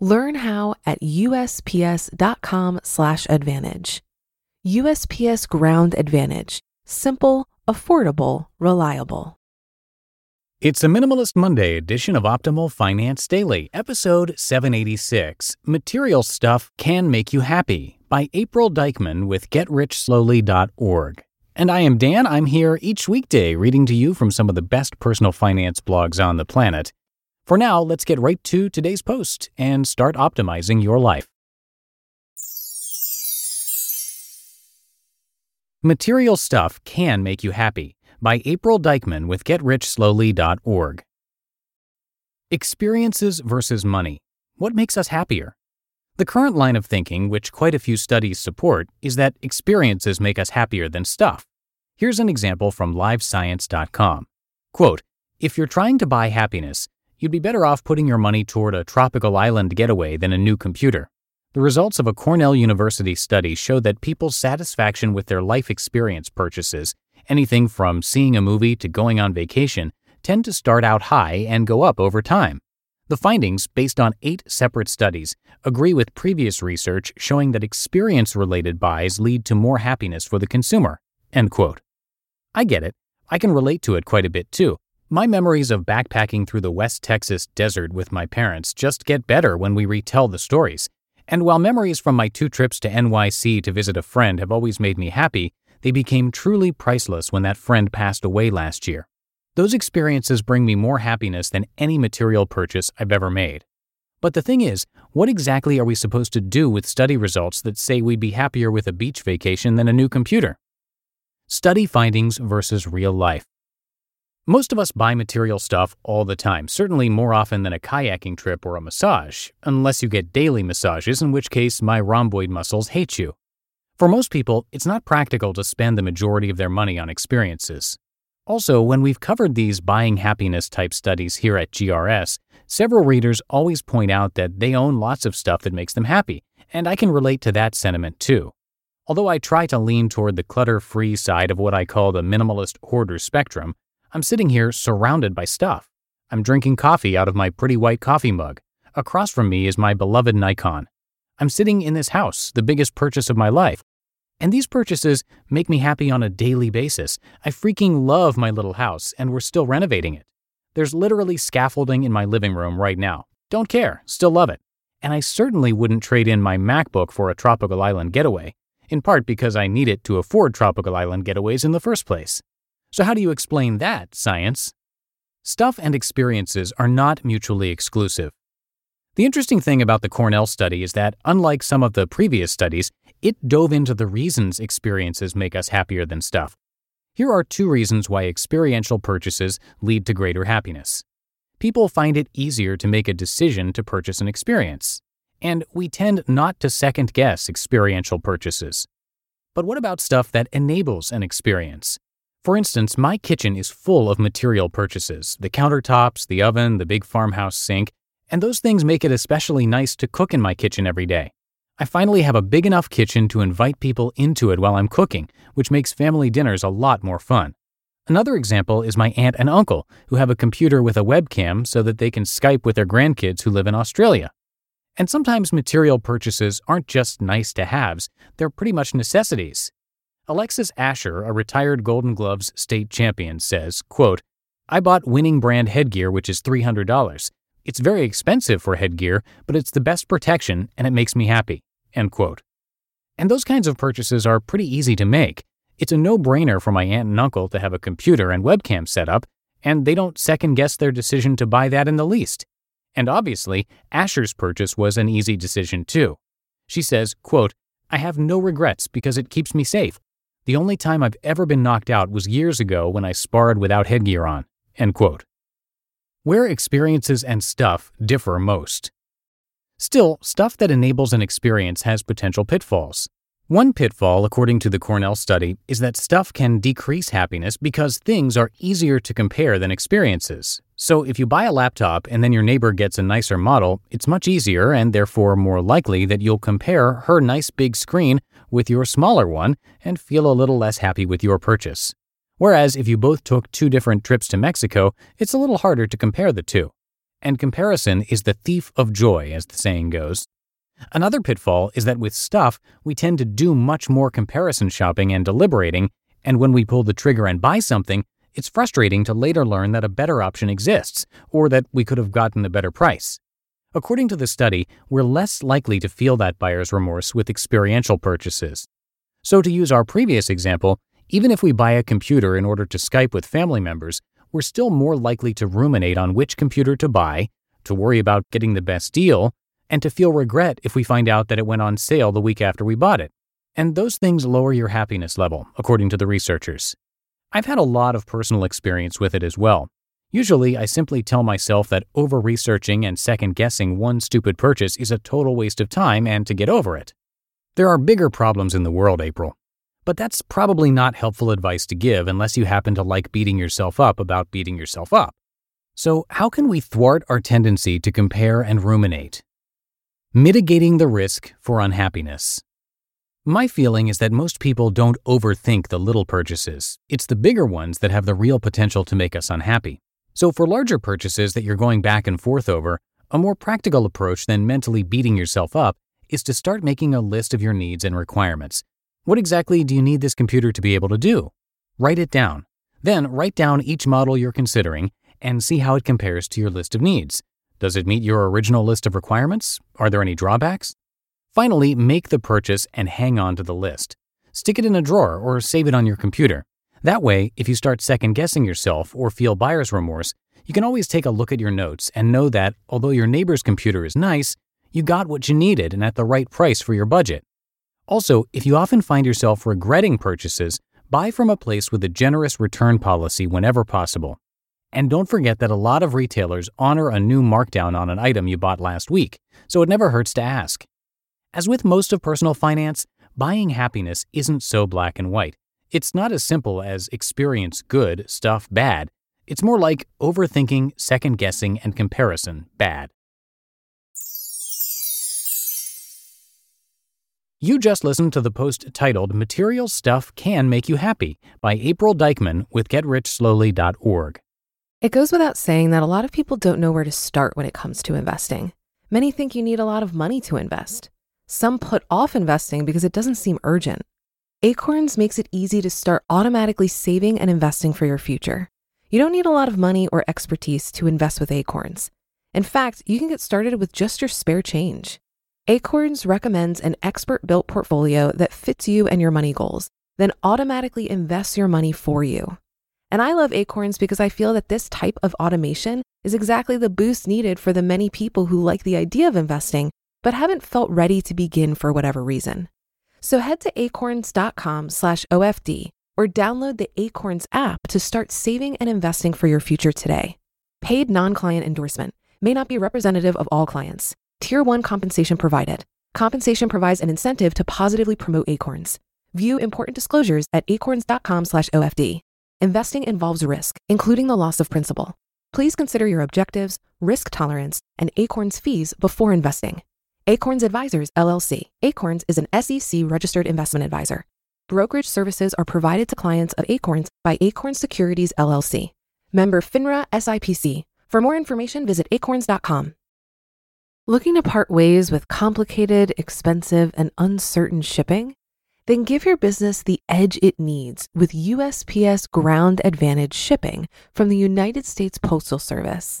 Learn how at usps.com/advantage. USPS Ground Advantage: simple, affordable, reliable. It's a Minimalist Monday edition of Optimal Finance Daily, episode 786. Material Stuff Can Make You Happy by April Dykman with GetRichSlowly.org. And I am Dan. I'm here each weekday reading to you from some of the best personal finance blogs on the planet. For now, let's get right to today's post and start optimizing your life. Material Stuff Can Make You Happy by April Dykman with GetRichSlowly.org. Experiences versus money. What makes us happier? The current line of thinking, which quite a few studies support, is that experiences make us happier than stuff. Here's an example from livescience.com. Quote, if you're trying to buy happiness, you'd be better off putting your money toward a tropical island getaway than a new computer. The results of a Cornell University study show that people's satisfaction with their life experience purchases, anything from seeing a movie to going on vacation, tend to start out high and go up over time. The findings, based on eight separate studies, agree with previous research showing that experience related buys lead to more happiness for the consumer. End quote. I get it. I can relate to it quite a bit too. My memories of backpacking through the West Texas desert with my parents just get better when we retell the stories. And while memories from my two trips to NYC to visit a friend have always made me happy, they became truly priceless when that friend passed away last year. Those experiences bring me more happiness than any material purchase I've ever made. But the thing is, what exactly are we supposed to do with study results that say we'd be happier with a beach vacation than a new computer? Study findings versus real life. Most of us buy material stuff all the time, certainly more often than a kayaking trip or a massage, unless you get daily massages, in which case my rhomboid muscles hate you. For most people, it's not practical to spend the majority of their money on experiences. Also, when we've covered these buying happiness type studies here at GRS, several readers always point out that they own lots of stuff that makes them happy, and I can relate to that sentiment too. Although I try to lean toward the clutter free side of what I call the minimalist hoarder spectrum, I'm sitting here surrounded by stuff. I'm drinking coffee out of my pretty white coffee mug. Across from me is my beloved Nikon. I'm sitting in this house, the biggest purchase of my life. And these purchases make me happy on a daily basis. I freaking love my little house, and we're still renovating it. There's literally scaffolding in my living room right now. Don't care, still love it. And I certainly wouldn't trade in my MacBook for a tropical island getaway, in part because I need it to afford tropical island getaways in the first place. So, how do you explain that, science? Stuff and experiences are not mutually exclusive. The interesting thing about the Cornell study is that, unlike some of the previous studies, it dove into the reasons experiences make us happier than stuff. Here are two reasons why experiential purchases lead to greater happiness. People find it easier to make a decision to purchase an experience, and we tend not to second guess experiential purchases. But what about stuff that enables an experience? For instance, my kitchen is full of material purchases the countertops, the oven, the big farmhouse sink, and those things make it especially nice to cook in my kitchen every day. I finally have a big enough kitchen to invite people into it while I'm cooking, which makes family dinners a lot more fun. Another example is my aunt and uncle, who have a computer with a webcam so that they can Skype with their grandkids who live in Australia. And sometimes material purchases aren't just nice to haves, they're pretty much necessities. Alexis Asher, a retired Golden Gloves state champion, says, quote, I bought winning brand headgear, which is $300. It's very expensive for headgear, but it's the best protection and it makes me happy. End quote. And those kinds of purchases are pretty easy to make. It's a no brainer for my aunt and uncle to have a computer and webcam set up, and they don't second guess their decision to buy that in the least. And obviously, Asher's purchase was an easy decision too. She says, quote, I have no regrets because it keeps me safe. The only time I've ever been knocked out was years ago when I sparred without headgear on. End quote. Where experiences and stuff differ most. Still, stuff that enables an experience has potential pitfalls. One pitfall, according to the Cornell study, is that stuff can decrease happiness because things are easier to compare than experiences. So, if you buy a laptop and then your neighbor gets a nicer model, it's much easier and therefore more likely that you'll compare her nice big screen with your smaller one and feel a little less happy with your purchase. Whereas, if you both took two different trips to Mexico, it's a little harder to compare the two. And comparison is the thief of joy, as the saying goes. Another pitfall is that with stuff, we tend to do much more comparison shopping and deliberating, and when we pull the trigger and buy something, it's frustrating to later learn that a better option exists, or that we could have gotten a better price. According to the study, we're less likely to feel that buyer's remorse with experiential purchases. So, to use our previous example, even if we buy a computer in order to Skype with family members, we're still more likely to ruminate on which computer to buy, to worry about getting the best deal, and to feel regret if we find out that it went on sale the week after we bought it. And those things lower your happiness level, according to the researchers. I've had a lot of personal experience with it as well. Usually, I simply tell myself that over researching and second guessing one stupid purchase is a total waste of time and to get over it. There are bigger problems in the world, April. But that's probably not helpful advice to give unless you happen to like beating yourself up about beating yourself up. So, how can we thwart our tendency to compare and ruminate? Mitigating the risk for unhappiness. My feeling is that most people don't overthink the little purchases. It's the bigger ones that have the real potential to make us unhappy. So, for larger purchases that you're going back and forth over, a more practical approach than mentally beating yourself up is to start making a list of your needs and requirements. What exactly do you need this computer to be able to do? Write it down. Then write down each model you're considering and see how it compares to your list of needs. Does it meet your original list of requirements? Are there any drawbacks? Finally, make the purchase and hang on to the list. Stick it in a drawer or save it on your computer. That way, if you start second guessing yourself or feel buyer's remorse, you can always take a look at your notes and know that although your neighbor's computer is nice, you got what you needed and at the right price for your budget. Also, if you often find yourself regretting purchases, buy from a place with a generous return policy whenever possible. And don't forget that a lot of retailers honor a new markdown on an item you bought last week, so it never hurts to ask. As with most of personal finance, buying happiness isn't so black and white. It's not as simple as experience good, stuff bad. It's more like overthinking, second guessing, and comparison bad. You just listened to the post titled Material Stuff Can Make You Happy by April Dykman with GetRichSlowly.org. It goes without saying that a lot of people don't know where to start when it comes to investing. Many think you need a lot of money to invest. Some put off investing because it doesn't seem urgent. Acorns makes it easy to start automatically saving and investing for your future. You don't need a lot of money or expertise to invest with Acorns. In fact, you can get started with just your spare change. Acorns recommends an expert built portfolio that fits you and your money goals, then automatically invests your money for you. And I love Acorns because I feel that this type of automation is exactly the boost needed for the many people who like the idea of investing, but haven't felt ready to begin for whatever reason. So head to acorns.com slash OFD or download the Acorns app to start saving and investing for your future today. Paid non-client endorsement may not be representative of all clients. Tier 1 compensation provided. Compensation provides an incentive to positively promote Acorns. View important disclosures at acorns.com slash OFD. Investing involves risk, including the loss of principal. Please consider your objectives, risk tolerance, and Acorns fees before investing. Acorns Advisors LLC. Acorns is an SEC registered investment advisor. Brokerage services are provided to clients of Acorns by Acorns Securities LLC. Member FINRA SIPC. For more information, visit acorns.com. Looking to part ways with complicated, expensive, and uncertain shipping? Then give your business the edge it needs with USPS Ground Advantage shipping from the United States Postal Service.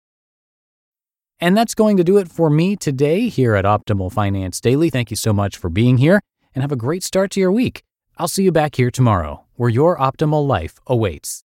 And that's going to do it for me today here at Optimal Finance Daily. Thank you so much for being here. and have a great start to your week. I'll see you back here tomorrow, where your optimal life awaits.